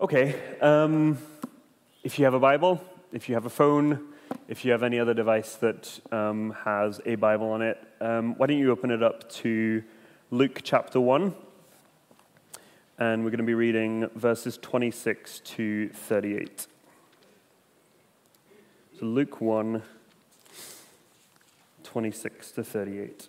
Okay, um, if you have a Bible, if you have a phone, if you have any other device that um, has a Bible on it, um, why don't you open it up to Luke chapter 1? And we're going to be reading verses 26 to 38. So Luke 1, 26 to 38.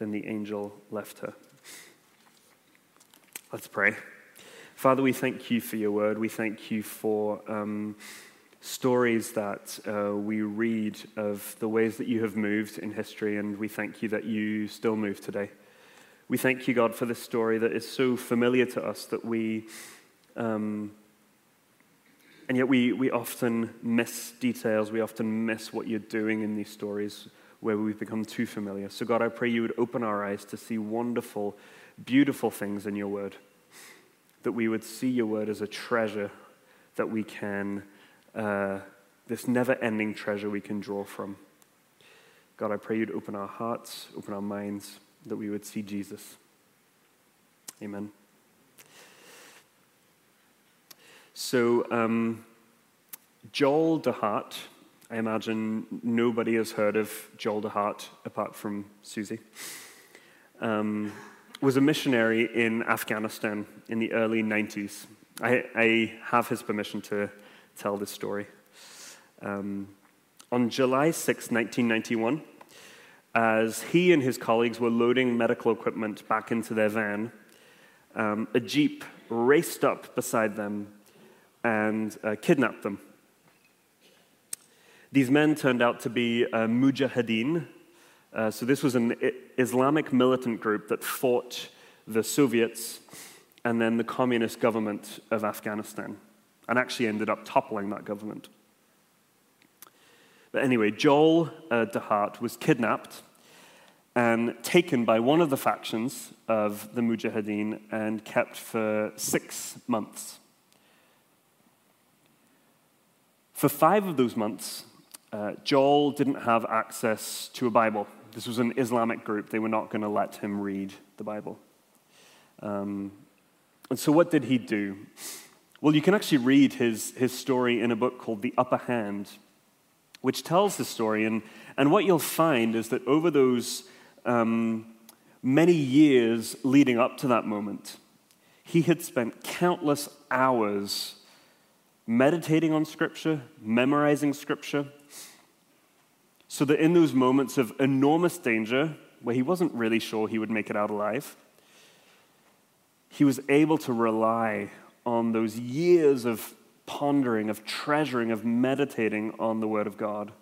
Then the angel left her. Let's pray. Father, we thank you for your word. We thank you for um, stories that uh, we read of the ways that you have moved in history, and we thank you that you still move today. We thank you, God, for this story that is so familiar to us that we, um, and yet we, we often miss details, we often miss what you're doing in these stories where we've become too familiar. So, God, I pray you would open our eyes to see wonderful, beautiful things in your word, that we would see your word as a treasure that we can, uh, this never ending treasure we can draw from. God, I pray you'd open our hearts, open our minds, that we would see Jesus. Amen. So, um, Joel DeHart I imagine nobody has heard of Joel DeHart apart from Susie. Um, was a missionary in Afghanistan in the early 90s. I, I have his permission to tell this story. Um, on July 6, 1991, as he and his colleagues were loading medical equipment back into their van, um, a jeep raced up beside them and uh, kidnapped them. These men turned out to be uh, mujahideen. Uh, so, this was an Islamic militant group that fought the Soviets and then the communist government of Afghanistan, and actually ended up toppling that government. But anyway, Joel uh, DeHart was kidnapped and taken by one of the factions of the Mujahideen and kept for six months. For five of those months, uh, Joel didn't have access to a Bible. This was an Islamic group. They were not going to let him read the Bible. Um, and so, what did he do? Well, you can actually read his, his story in a book called The Upper Hand, which tells the story. And, and what you'll find is that over those um, many years leading up to that moment, he had spent countless hours meditating on Scripture, memorizing Scripture, so that in those moments of enormous danger, where he wasn't really sure he would make it out alive, he was able to rely on those years of pondering, of treasuring, of meditating on the Word of God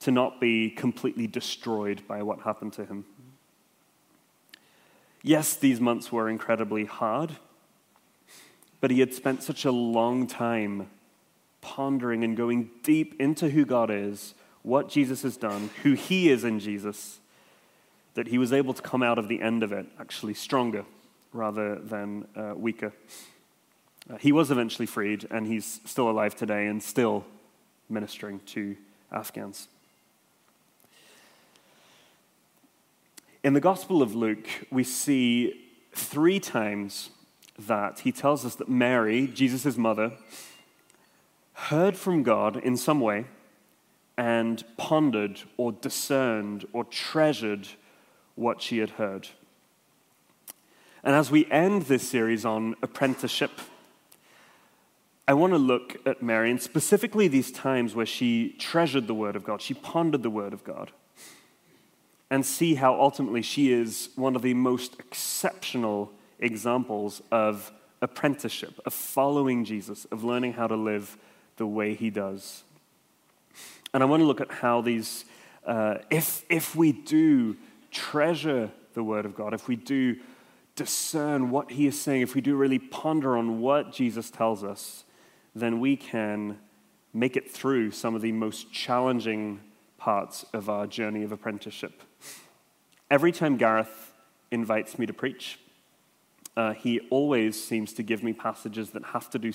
to not be completely destroyed by what happened to him. Yes, these months were incredibly hard, but he had spent such a long time pondering and going deep into who God is, what Jesus has done, who he is in Jesus, that he was able to come out of the end of it actually stronger rather than uh, weaker. Uh, he was eventually freed, and he's still alive today and still ministering to Afghans. In the Gospel of Luke, we see three times that he tells us that Mary, Jesus' mother, heard from God in some way and pondered or discerned or treasured what she had heard. And as we end this series on apprenticeship, I want to look at Mary and specifically these times where she treasured the Word of God, she pondered the Word of God, and see how ultimately she is one of the most exceptional examples of apprenticeship, of following Jesus, of learning how to live the way he does. And I want to look at how these, uh, if, if we do treasure the Word of God, if we do discern what He is saying, if we do really ponder on what Jesus tells us, then we can make it through some of the most challenging parts of our journey of apprenticeship. Every time Gareth invites me to preach, uh, he always seems to give me passages that have to do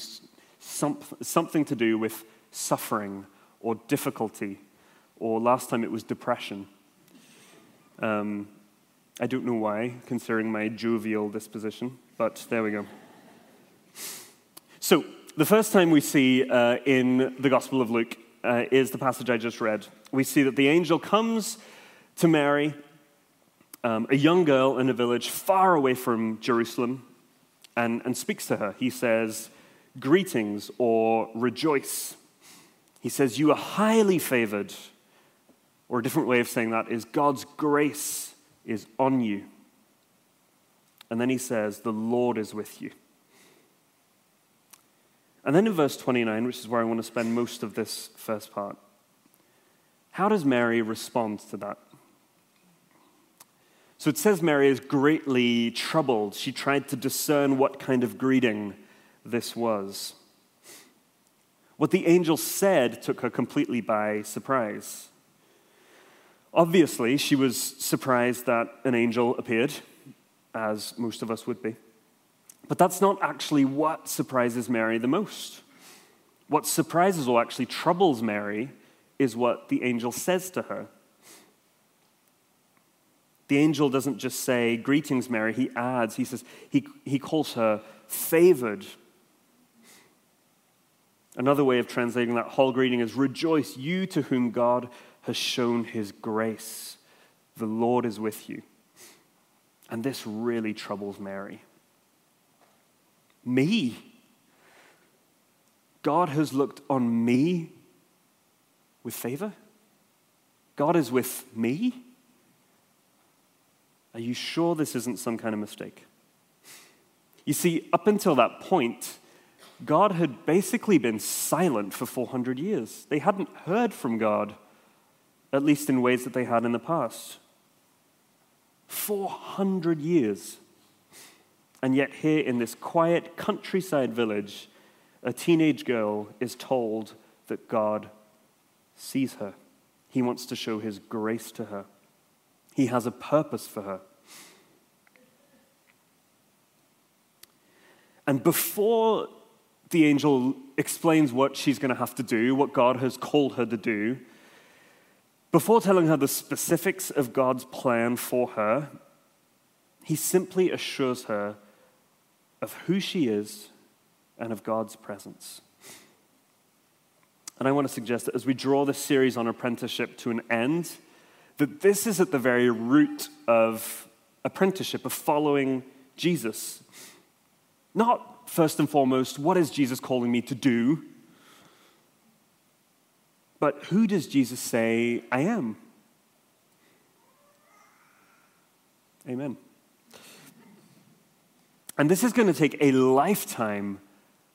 some, something to do with suffering or difficulty, or last time it was depression. Um, I don't know why, considering my jovial disposition, but there we go. So, the first time we see uh, in the Gospel of Luke uh, is the passage I just read. We see that the angel comes to Mary, um, a young girl in a village far away from Jerusalem, and, and speaks to her. He says, Greetings or rejoice. He says, You are highly favored. Or a different way of saying that is, God's grace is on you. And then he says, The Lord is with you. And then in verse 29, which is where I want to spend most of this first part, how does Mary respond to that? So it says Mary is greatly troubled. She tried to discern what kind of greeting this was. What the angel said took her completely by surprise. Obviously, she was surprised that an angel appeared, as most of us would be. But that's not actually what surprises Mary the most. What surprises or actually troubles Mary is what the angel says to her. The angel doesn't just say, Greetings, Mary. He adds, he says, he, he calls her favored Another way of translating that whole greeting is Rejoice, you to whom God has shown his grace. The Lord is with you. And this really troubles Mary. Me. God has looked on me with favor. God is with me. Are you sure this isn't some kind of mistake? You see, up until that point, God had basically been silent for 400 years. They hadn't heard from God, at least in ways that they had in the past. 400 years. And yet, here in this quiet countryside village, a teenage girl is told that God sees her. He wants to show his grace to her, he has a purpose for her. And before the angel explains what she's going to have to do, what God has called her to do. Before telling her the specifics of God's plan for her, he simply assures her of who she is and of God's presence. And I want to suggest that as we draw this series on apprenticeship to an end, that this is at the very root of apprenticeship, of following Jesus. Not first and foremost, what is Jesus calling me to do? But who does Jesus say I am? Amen. And this is going to take a lifetime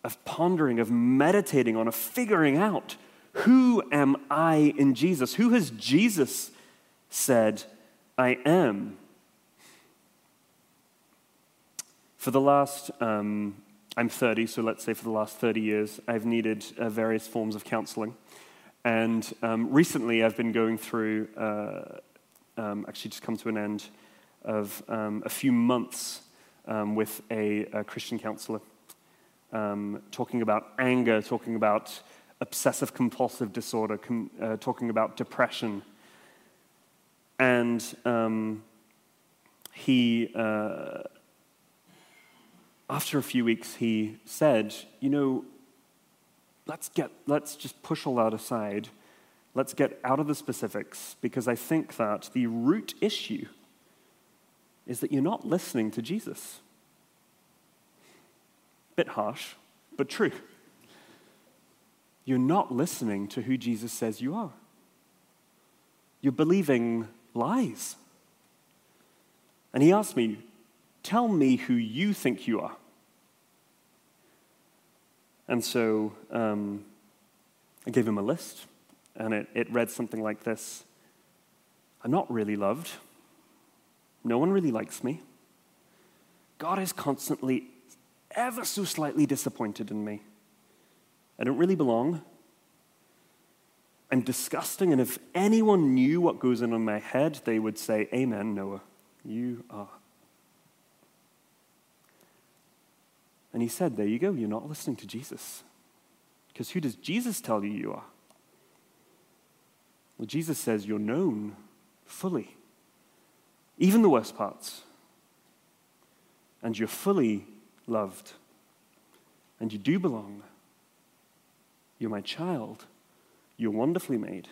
of pondering, of meditating on, of figuring out who am I in Jesus? Who has Jesus said I am? For the last um, I'm 30, so let's say for the last 30 years, I've needed uh, various forms of counseling. And um, recently, I've been going through, uh, um, actually, just come to an end of um, a few months um, with a, a, Christian counselor, um, talking about anger, talking about obsessive compulsive disorder, com- uh, talking about depression. And he, uh, after a few weeks, he said, You know, let's, get, let's just push all that aside. Let's get out of the specifics because I think that the root issue is that you're not listening to Jesus. Bit harsh, but true. You're not listening to who Jesus says you are. You're believing lies. And he asked me, Tell me who you think you are. And so um, I gave him a list, and it, it read something like this I'm not really loved. No one really likes me. God is constantly, ever so slightly disappointed in me. I don't really belong. I'm disgusting, and if anyone knew what goes on in my head, they would say, Amen, Noah, you are. And he said, There you go, you're not listening to Jesus. Because who does Jesus tell you you are? Well, Jesus says you're known fully, even the worst parts. And you're fully loved. And you do belong. You're my child. You're wonderfully made.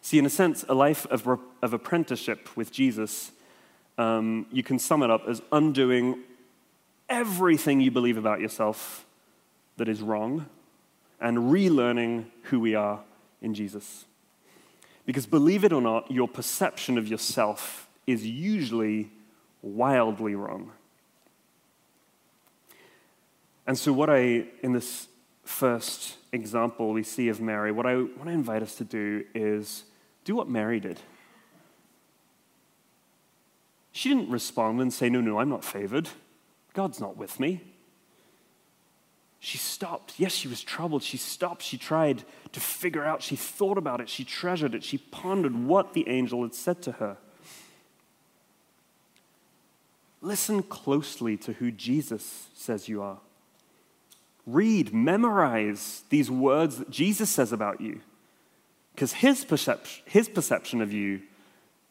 See, in a sense, a life of, of apprenticeship with Jesus, um, you can sum it up as undoing everything you believe about yourself that is wrong and relearning who we are in Jesus. Because believe it or not, your perception of yourself is usually wildly wrong. And so, what I, in this first example we see of Mary, what I want to invite us to do is do what Mary did. She didn't respond and say, No, no, I'm not favored. God's not with me. She stopped. Yes, she was troubled. She stopped. She tried to figure out. She thought about it. She treasured it. She pondered what the angel had said to her. Listen closely to who Jesus says you are. Read, memorize these words that Jesus says about you, because his, percep- his perception of you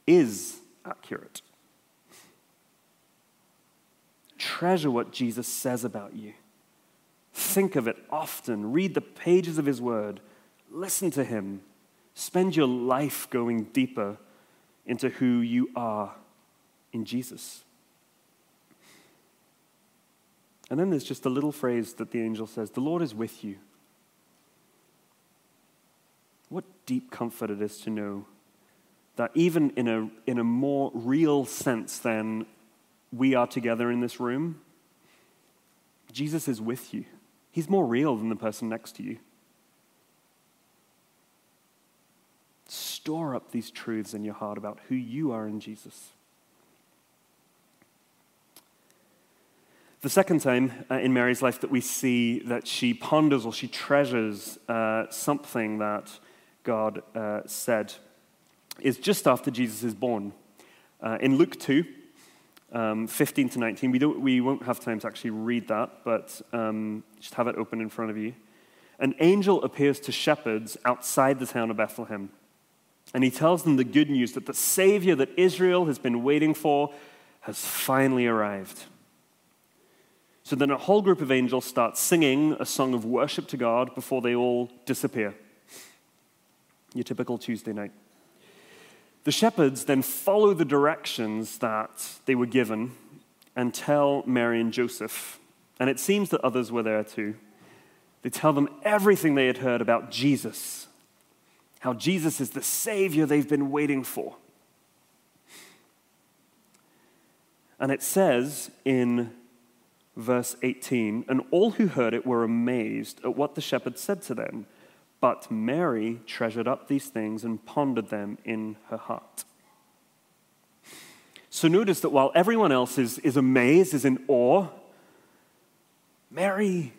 is accurate. Treasure what Jesus says about you. Think of it often. Read the pages of his word. Listen to him. Spend your life going deeper into who you are in Jesus. And then there's just a little phrase that the angel says The Lord is with you. What deep comfort it is to know that even in a, in a more real sense than we are together in this room, Jesus is with you. He's more real than the person next to you. Store up these truths in your heart about who you are in Jesus. The second time uh, in Mary's life that we see that she ponders or she treasures uh, something that God uh, said is just after Jesus is born. Uh, in Luke 2, um, 15 to 19, we, don't, we won't have time to actually read that, but um, just have it open in front of you. An angel appears to shepherds outside the town of Bethlehem, and he tells them the good news that the Savior that Israel has been waiting for has finally arrived. So then a whole group of angels start singing a song of worship to God before they all disappear. Your typical Tuesday night. The shepherds then follow the directions that they were given and tell Mary and Joseph, and it seems that others were there too. They tell them everything they had heard about Jesus, how Jesus is the Savior they've been waiting for. And it says in verse 18 And all who heard it were amazed at what the shepherds said to them. But Mary treasured up these things and pondered them in her heart. So notice that while everyone else is, is amazed, is in awe, Mary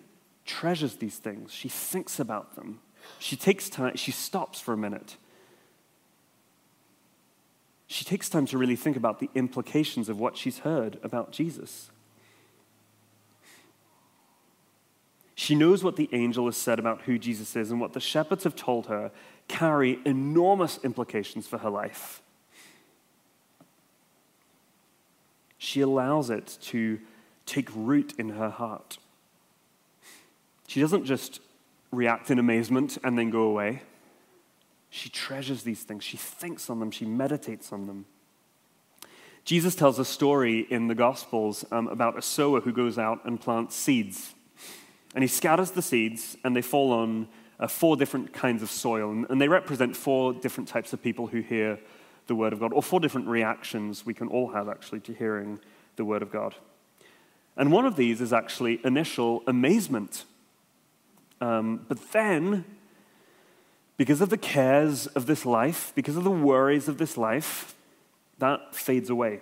treasures these things. She thinks about them. She takes time, she stops for a minute. she takes time to really think about the implications of what she's heard about Jesus. She knows what the angel has said about who Jesus is and what the shepherds have told her carry enormous implications for her life. She allows it to take root in her heart. She doesn't just react in amazement and then go away. She treasures these things. She thinks on them. She meditates on them. Jesus tells a story in the Gospels um, about a sower who goes out and plants seeds. And he scatters the seeds, and they fall on uh, four different kinds of soil. And, and they represent four different types of people who hear the Word of God, or four different reactions we can all have actually to hearing the Word of God. And one of these is actually initial amazement. Um, but then because of the cares of this life, because of the worries of this life, that fades away.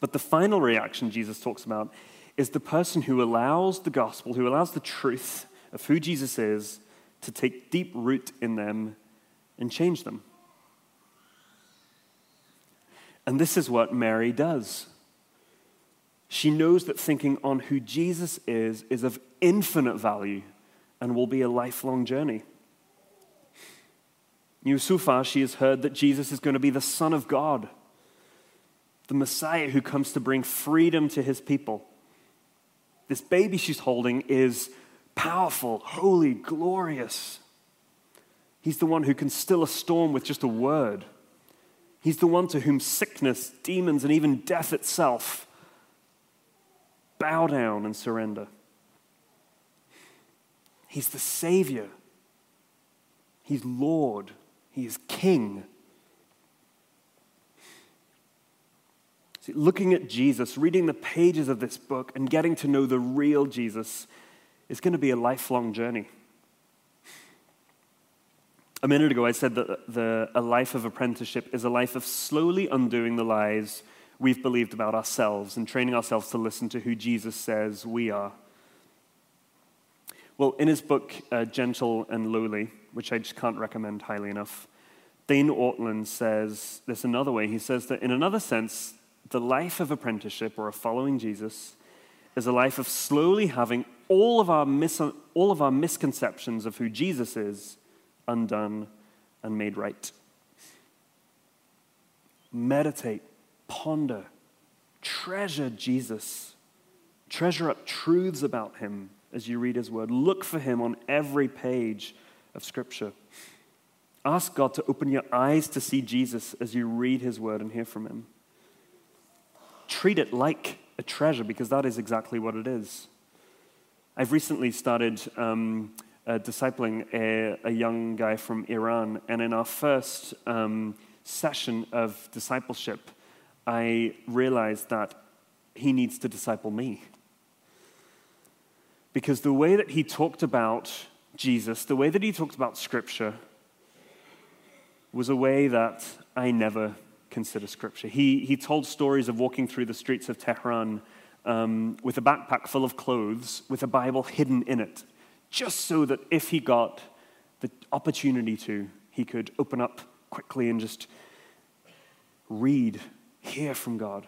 But the final reaction Jesus talks about is the person who allows the gospel, who allows the truth of who Jesus is to take deep root in them and change them. And this is what Mary does. She knows that thinking on who Jesus is is of infinite value and will be a lifelong journey. You so far she has heard that Jesus is going to be the Son of God, the Messiah who comes to bring freedom to his people. This baby she's holding is powerful, holy, glorious. He's the one who can still a storm with just a word. He's the one to whom sickness, demons, and even death itself bow down and surrender. He's the Savior. He's Lord. He is king. See, looking at Jesus, reading the pages of this book, and getting to know the real Jesus is going to be a lifelong journey. A minute ago, I said that the, a life of apprenticeship is a life of slowly undoing the lies we've believed about ourselves and training ourselves to listen to who Jesus says we are. Well, in his book, uh, Gentle and Lowly, which I just can't recommend highly enough, Dane Ortlund says this another way. He says that in another sense, the life of apprenticeship or of following Jesus is a life of slowly having all of our, mis- all of our misconceptions of who Jesus is undone and made right. Meditate, ponder, treasure Jesus, treasure up truths about him as you read his word. Look for him on every page of Scripture. Ask God to open your eyes to see Jesus as you read his word and hear from him. Treat it like a treasure because that is exactly what it is. I've recently started um, uh, discipling a, a, young guy from Iran, and in our first um, session of discipleship, I realized that he needs to disciple me. Because the way that he talked about Jesus, the way that he talked about Scripture, was a way that I never consider Scripture. He, he told stories of walking through the streets of Tehran um, with a backpack full of clothes with a Bible hidden in it, just so that if he got the opportunity to, he could open up quickly and just read, hear from God.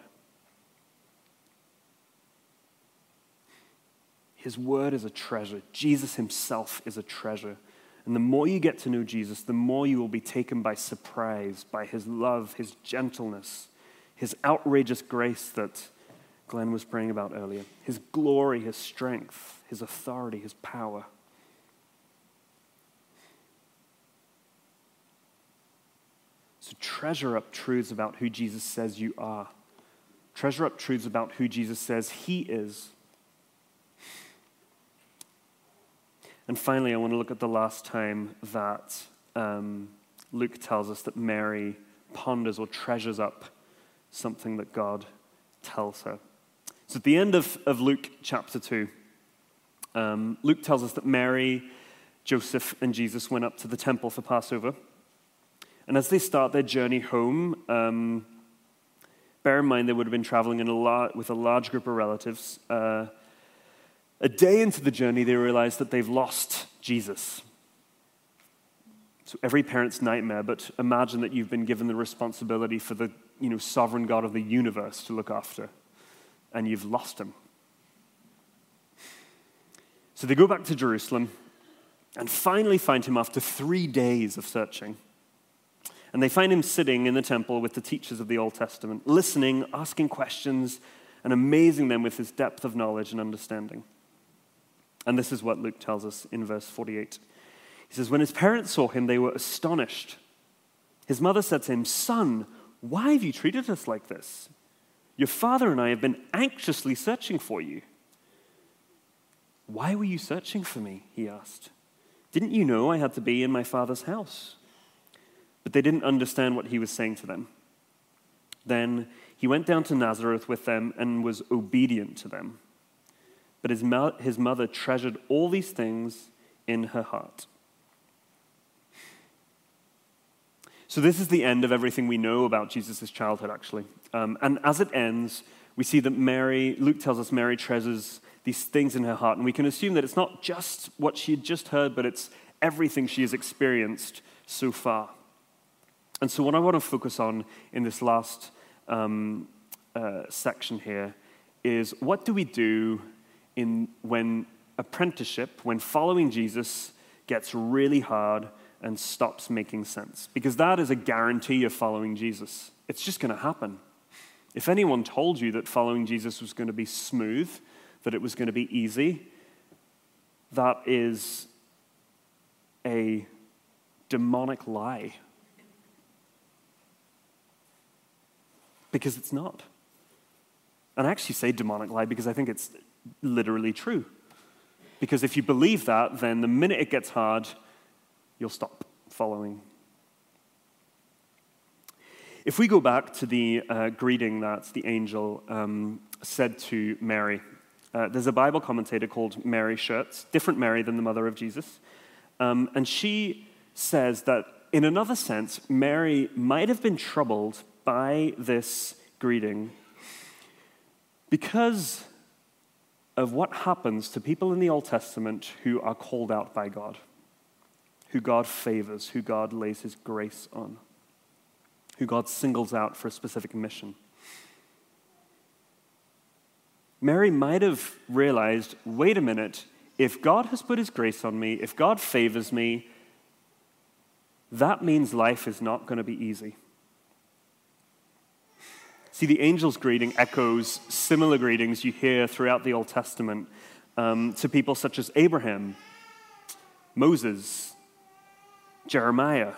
His word is a treasure. Jesus himself is a treasure. And the more you get to know Jesus, the more you will be taken by surprise by his love, his gentleness, his outrageous grace that Glenn was praying about earlier, his glory, his strength, his authority, his power. So treasure up truths about who Jesus says you are. Treasure up truths about who Jesus says he is. And finally, I want to look at the last time that um, Luke tells us that Mary ponders or treasures up something that God tells her. So at the end of, of Luke chapter 2, um, Luke tells us that Mary, Joseph, and Jesus went up to the temple for Passover. And as they start their journey home, um, bear in mind they would have been traveling in a lot, with a large group of relatives. Uh, a day into the journey, they realize that they've lost Jesus. So every parent's nightmare, but imagine that you've been given the responsibility for the you know, sovereign God of the universe to look after, and you've lost him. So they go back to Jerusalem and finally find him after three days of searching. And they find him sitting in the temple with the teachers of the Old Testament, listening, asking questions, and amazing them with his depth of knowledge and understanding. And this is what Luke tells us in verse 48. He says, When his parents saw him, they were astonished. His mother said to him, Son, why have you treated us like this? Your father and I have been anxiously searching for you. Why were you searching for me? He asked. Didn't you know I had to be in my father's house? But they didn't understand what he was saying to them. Then he went down to Nazareth with them and was obedient to them. But his, mo- his mother treasured all these things in her heart. So, this is the end of everything we know about Jesus' childhood, actually. Um, and as it ends, we see that Mary, Luke tells us Mary treasures these things in her heart. And we can assume that it's not just what she had just heard, but it's everything she has experienced so far. And so, what I want to focus on in this last um, uh, section here is what do we do in, when apprenticeship, when following Jesus gets really hard and stops making sense? Because that is a guarantee of following Jesus. It's just going to happen. If anyone told you that following Jesus was going to be smooth, that it was going to be easy, that is a demonic lie. Because it's not. And I actually say demonic lie because I think it's literally true. Because if you believe that, then the minute it gets hard, you'll stop following. If we go back to the uh, greeting that the angel um, said to Mary uh, there's a Bible commentator called Mary Schertz, different Mary than the mother of Jesus. Um, and she says that, in another sense, Mary might have been troubled by this greeting because of what happens to people in the Old Testament who are called out by God, who God favors, who God lays his grace on, who God singles out for a specific mission. Mary might have realized wait a minute, if God has put his grace on me, if God favors me, that means life is not going to be easy. See, the angel's greeting echoes similar greetings you hear throughout the Old Testament um, to people such as Abraham, Moses, Jeremiah.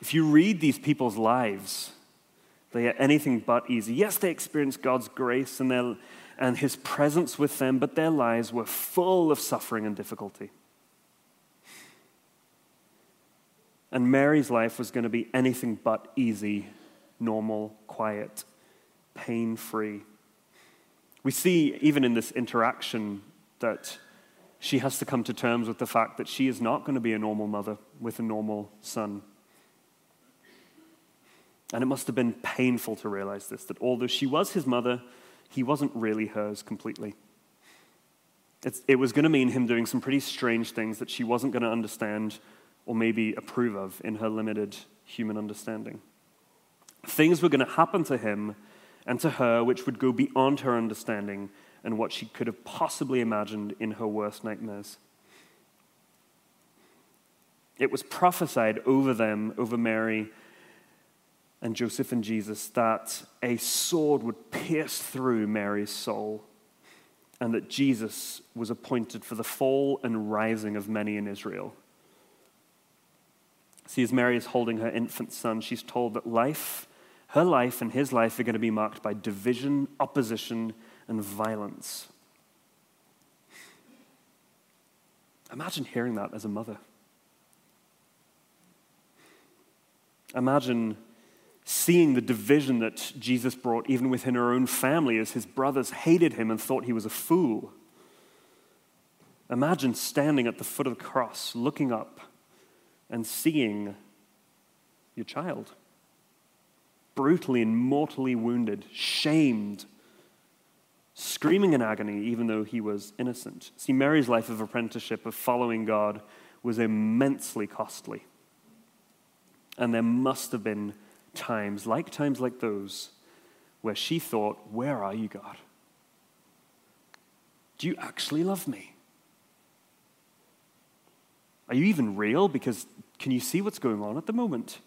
If you read these people's lives, they are anything but easy. Yes, they experienced God's grace and, their, and His presence with them, but their lives were full of suffering and difficulty. And Mary's life was going to be anything but easy, normal, quiet, pain free. We see, even in this interaction, that she has to come to terms with the fact that she is not going to be a normal mother with a normal son. And it must have been painful to realize this that although she was his mother, he wasn't really hers completely. It's, it was going to mean him doing some pretty strange things that she wasn't going to understand or maybe approve of in her limited human understanding. Things were going to happen to him and to her which would go beyond her understanding and what she could have possibly imagined in her worst nightmares. It was prophesied over them, over Mary, and Joseph and Jesus that a sword would pierce through Mary's soul and that Jesus was appointed for the fall and rising of many in Israel. See, as Mary is holding her infant son, she's told that life, her life and his life are going to be marked by division, opposition, and violence. Imagine hearing that as a mother. Imagine seeing the division that Jesus brought even within her own family as his brothers hated him and thought he was a fool. Imagine standing at the foot of the cross, looking up and seeing your child brutally and mortally wounded, shamed, screaming in agony, even though he was innocent. See, Mary's life of apprenticeship, of following God, was immensely costly. And there must have been times, like times like those, where she thought, Where are you, God? Do you actually love me? Are you even real? Because can you see what's going on at the moment?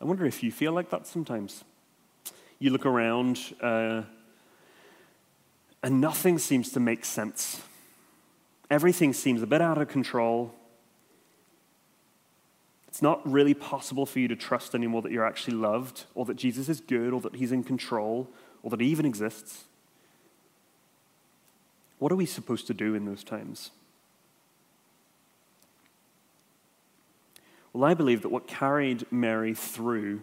I wonder if you feel like that sometimes. You look around uh, and nothing seems to make sense. Everything seems a bit out of control. It's not really possible for you to trust anymore that you're actually loved, or that Jesus is good, or that he's in control, or that he even exists. What are we supposed to do in those times? Well, I believe that what carried Mary through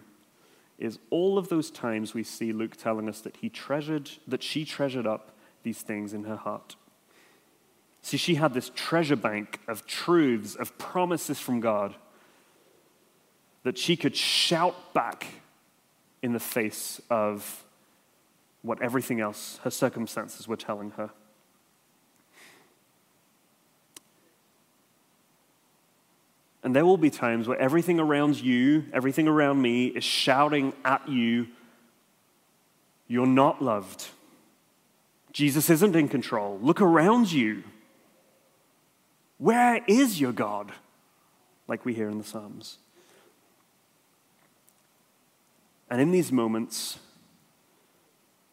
is all of those times we see Luke telling us that he treasured, that she treasured up these things in her heart. See, she had this treasure bank of truths, of promises from God that she could shout back in the face of what everything else, her circumstances, were telling her. And there will be times where everything around you, everything around me is shouting at you, You're not loved. Jesus isn't in control. Look around you. Where is your God? Like we hear in the Psalms. And in these moments,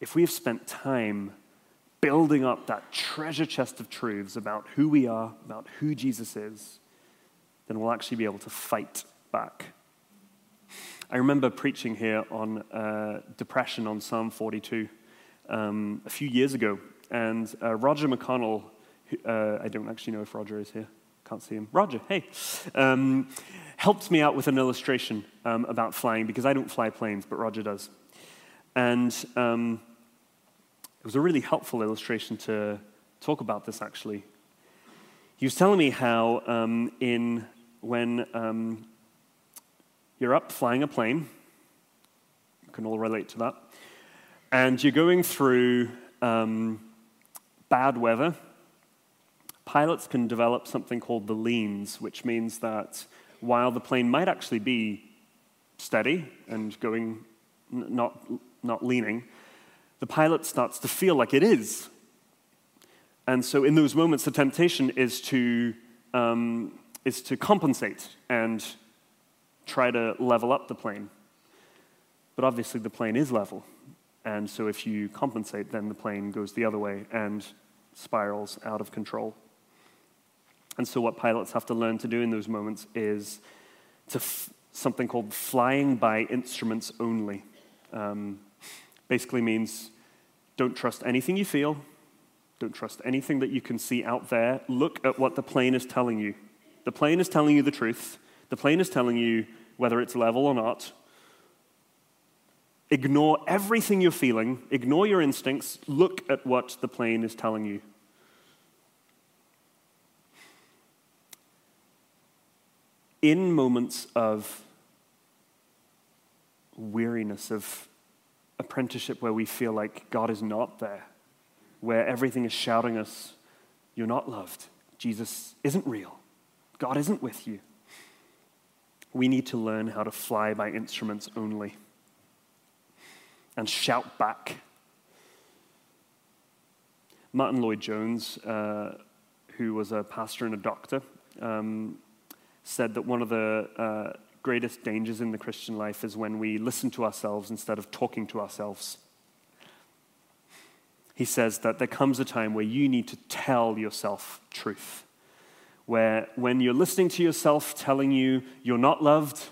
if we have spent time building up that treasure chest of truths about who we are, about who Jesus is, then we'll actually be able to fight back. I remember preaching here on uh, depression on Psalm 42 um, a few years ago, and uh, Roger McConnell, who, uh, I don't actually know if Roger is here, can't see him. Roger, hey, um, helped me out with an illustration um, about flying because I don't fly planes, but Roger does. And um, it was a really helpful illustration to talk about this actually. He was telling me how um, in when um, you're up flying a plane, you can all relate to that, and you're going through um, bad weather, pilots can develop something called the leans, which means that while the plane might actually be steady and going, not, not leaning, the pilot starts to feel like it is. And so in those moments, the temptation is to um, is to compensate and try to level up the plane. But obviously, the plane is level. And so, if you compensate, then the plane goes the other way and spirals out of control. And so, what pilots have to learn to do in those moments is to something called flying by instruments only. Um, basically means don't trust anything you feel, don't trust anything that you can see out there. Look at what the plane is telling you. The plane is telling you the truth. The plane is telling you whether it's level or not. Ignore everything you're feeling, ignore your instincts, look at what the plane is telling you. In moments of weariness, of apprenticeship where we feel like God is not there, where everything is shouting us, You're not loved, Jesus isn't real. God isn't with you. We need to learn how to fly by instruments only and shout back. Martyn Lloyd-Jones, uh, who was a pastor and a doctor, um, said that one of the uh, greatest dangers in the Christian life is when we listen to ourselves instead of talking to ourselves. He says that there comes a time where you need to tell yourself truth where when you're listening to yourself telling you you're not loved,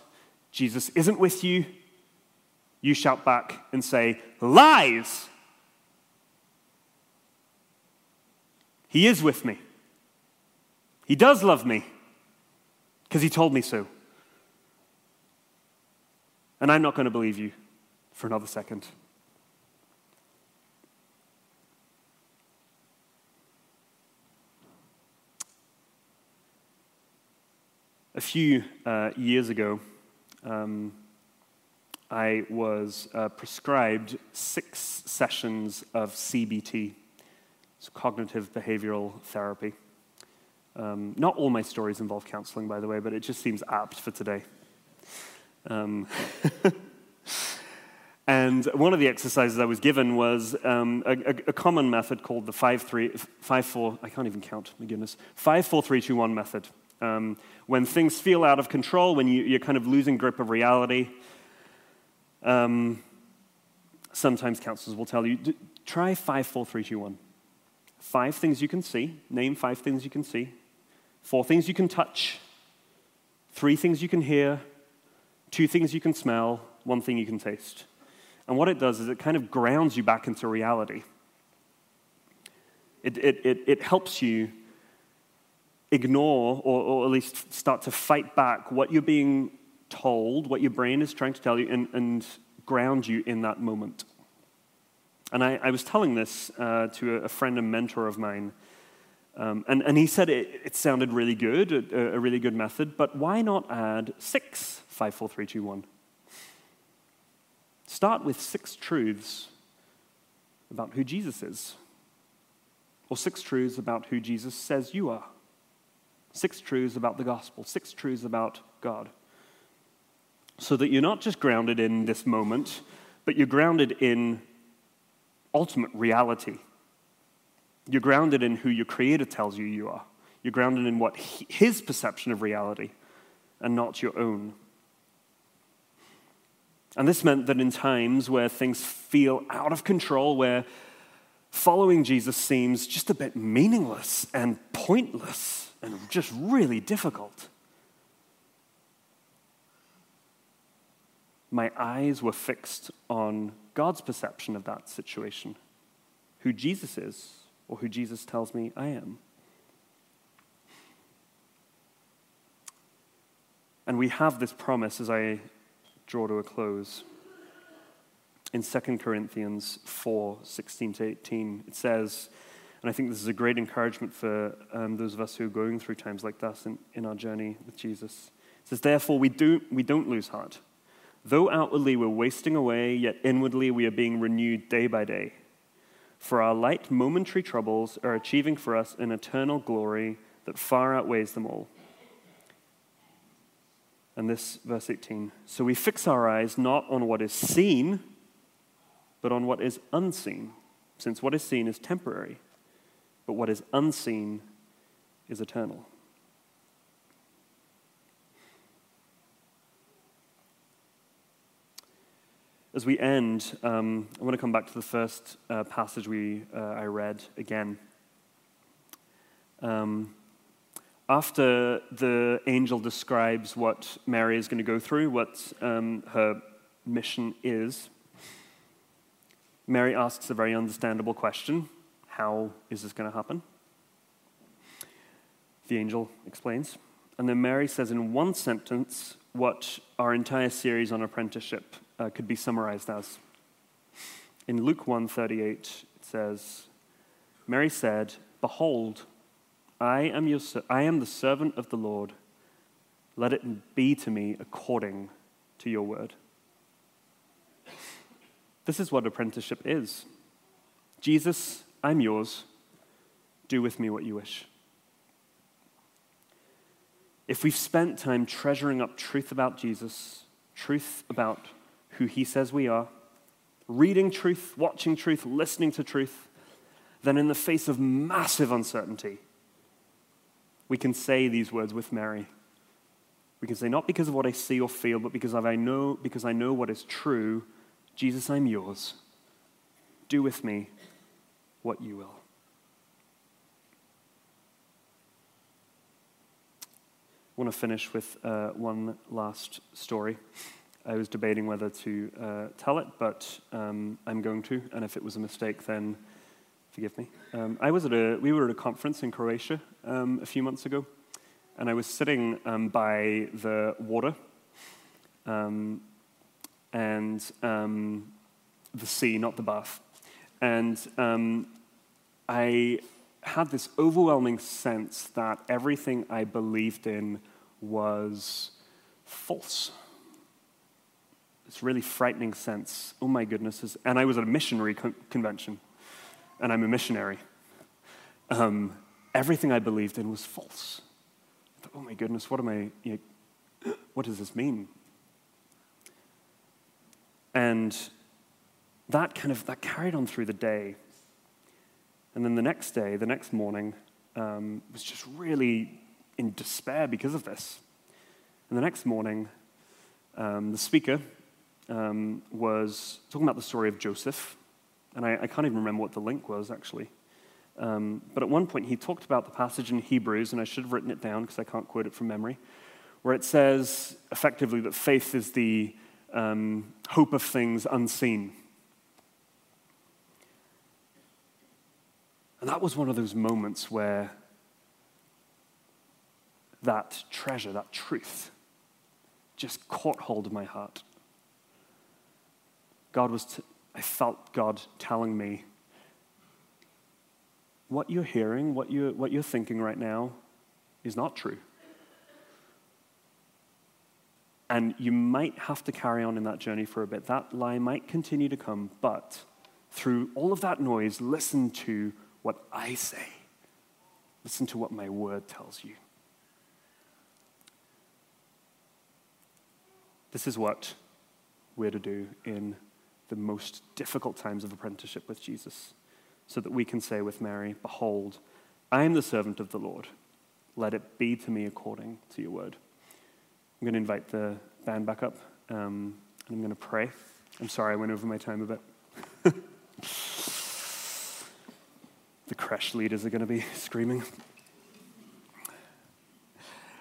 Jesus isn't with you, you shout back and say, Lies! He is with me. He does love me because he told me so. And I'm not going to believe you for another second. Few uh, years ago, um, I was uh, prescribed six sessions of CBT, It's cognitive behavioral therapy. Um, not all my stories involve counseling, by the way, but it just seems apt for today. Um, and one of the exercises I was given was um, a, a, common method called the 5 3, 5 4, I can't even count, my goodness, 5 4 3 2 1 method. Um, when things feel out of control, when you, are kind of losing grip of reality, um, sometimes counselors will tell you try 5 4 3 2 1. Five things you can see, name five things you can see, four things you can touch, three things you can hear, two things you can smell, one thing you can taste. And what it does is it kind of grounds you back into reality. It, it, it, it helps you ignore or, or, at least start to fight back what you're being told, what your brain is trying to tell you, and, and ground you in that moment. And I, I was telling this uh, to a, friend and mentor of mine. Um, and, and he said it, it sounded really good, a, a, really good method, but why not add six, five, four, three, two, one? Start with six truths about who Jesus is, or six truths about who Jesus says you are, six truths about the gospel, six truths about God. So that you're not just grounded in this moment, but you're grounded in ultimate reality. You're grounded in who your Creator tells you you are. You're grounded in what His perception of reality and not your own. And this meant that in times where things feel out of control, where following Jesus seems just a bit meaningless and pointless and just really difficult, my eyes were fixed on God's perception of that situation, who Jesus is, or who Jesus tells me I am. And we have this promise as I draw to a close. In 2 Corinthians 4 16 to 18, it says, and I think this is a great encouragement for um, those of us who are going through times like this in, in our journey with Jesus. It says, Therefore, we, do, we don't lose heart. Though outwardly we're wasting away, yet inwardly we are being renewed day by day. For our light momentary troubles are achieving for us an eternal glory that far outweighs them all. And this, verse 18. So we fix our eyes not on what is seen, but on what is unseen, since what is seen is temporary, but what is unseen is eternal. As we end, um, I want to come back to the first uh, passage we, uh, I read again. Um, after the angel describes what Mary is going to go through, what um, her mission is, Mary asks a very understandable question How is this going to happen? The angel explains. And then Mary says in one sentence what our entire series on apprenticeship uh, could be summarized as. In Luke 1:38 it says, Mary said, "Behold, I am, your, I am the servant of the Lord. Let it be to me according to your word. This is what apprenticeship is. Jesus, I'm yours. Do with me what you wish. If we've spent time treasuring up truth about Jesus, truth about who he says we are, reading truth, watching truth, listening to truth, then in the face of massive uncertainty, we can say these words with Mary. We can say, not because of what I see or feel, but because I know, because I know what is true. Jesus, I'm yours. Do with me what you will. I want to finish with uh, one last story. I was debating whether to uh, tell it, but um, I'm going to, and if it was a mistake, then forgive me. Um, I was at a, we were at a conference in Croatia um, a few months ago, and I was sitting um, by the water um, and um, the sea, not the bath. And um, I had this overwhelming sense that everything I believed in was false. This really frightening sense. Oh my goodness. And I was at a missionary con- convention and I'm a missionary. um, everything I believed in was false. Thought, oh my goodness, what am I, you know, what does this mean? And that kind of, that carried on through the day. And then the next day, the next morning, um, was just really in despair because of this. And the next morning, um, the speaker um, was talking about the story of Joseph. And I, I, can't even remember what the link was, actually. Um, but at one point, he talked about the passage in Hebrews, and I should have written it down because I can't quote it from memory, where it says effectively that faith is the um, hope of things unseen. And that was one of those moments where that treasure, that truth, just caught hold of my heart. God was, t- I felt God telling me, what you're hearing, what you're, what you're thinking right now is not true. And you might have to carry on in that journey for a bit. That lie might continue to come, but through all of that noise, listen to what I say. Listen to what my word tells you. This is what we're to do in the most difficult times of apprenticeship with Jesus, so that we can say with Mary, Behold, I am the servant of the Lord. Let it be to me according to your word. I'm going to invite the band back up, um, and I'm going to pray. I'm sorry I went over my time a bit. Creche leaders are going to be screaming.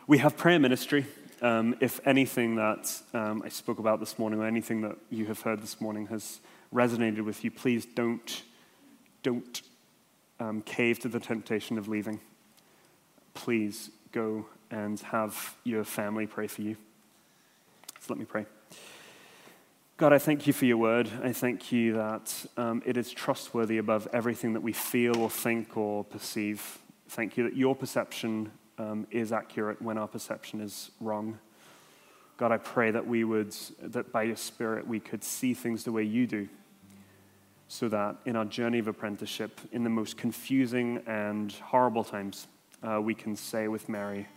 We have prayer ministry. Um, if anything that um, I spoke about this morning or anything that you have heard this morning has resonated with you, please don't, don't um, cave to the temptation of leaving. Please go and have your family pray for you. So let me pray. God, I thank you for your word. I thank you that um, it is trustworthy above everything that we feel or think or perceive. Thank you that your perception um, is accurate when our perception is wrong. God, I pray that we would, that by your Spirit, we could see things the way you do, so that in our journey of apprenticeship, in the most confusing and horrible times, uh, we can say with Mary,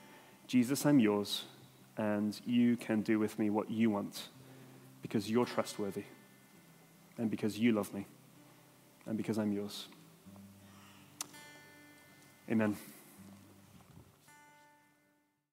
Jesus, I'm yours, and you can do with me what you want because you're trustworthy and because you love me and because I'm yours. Amen.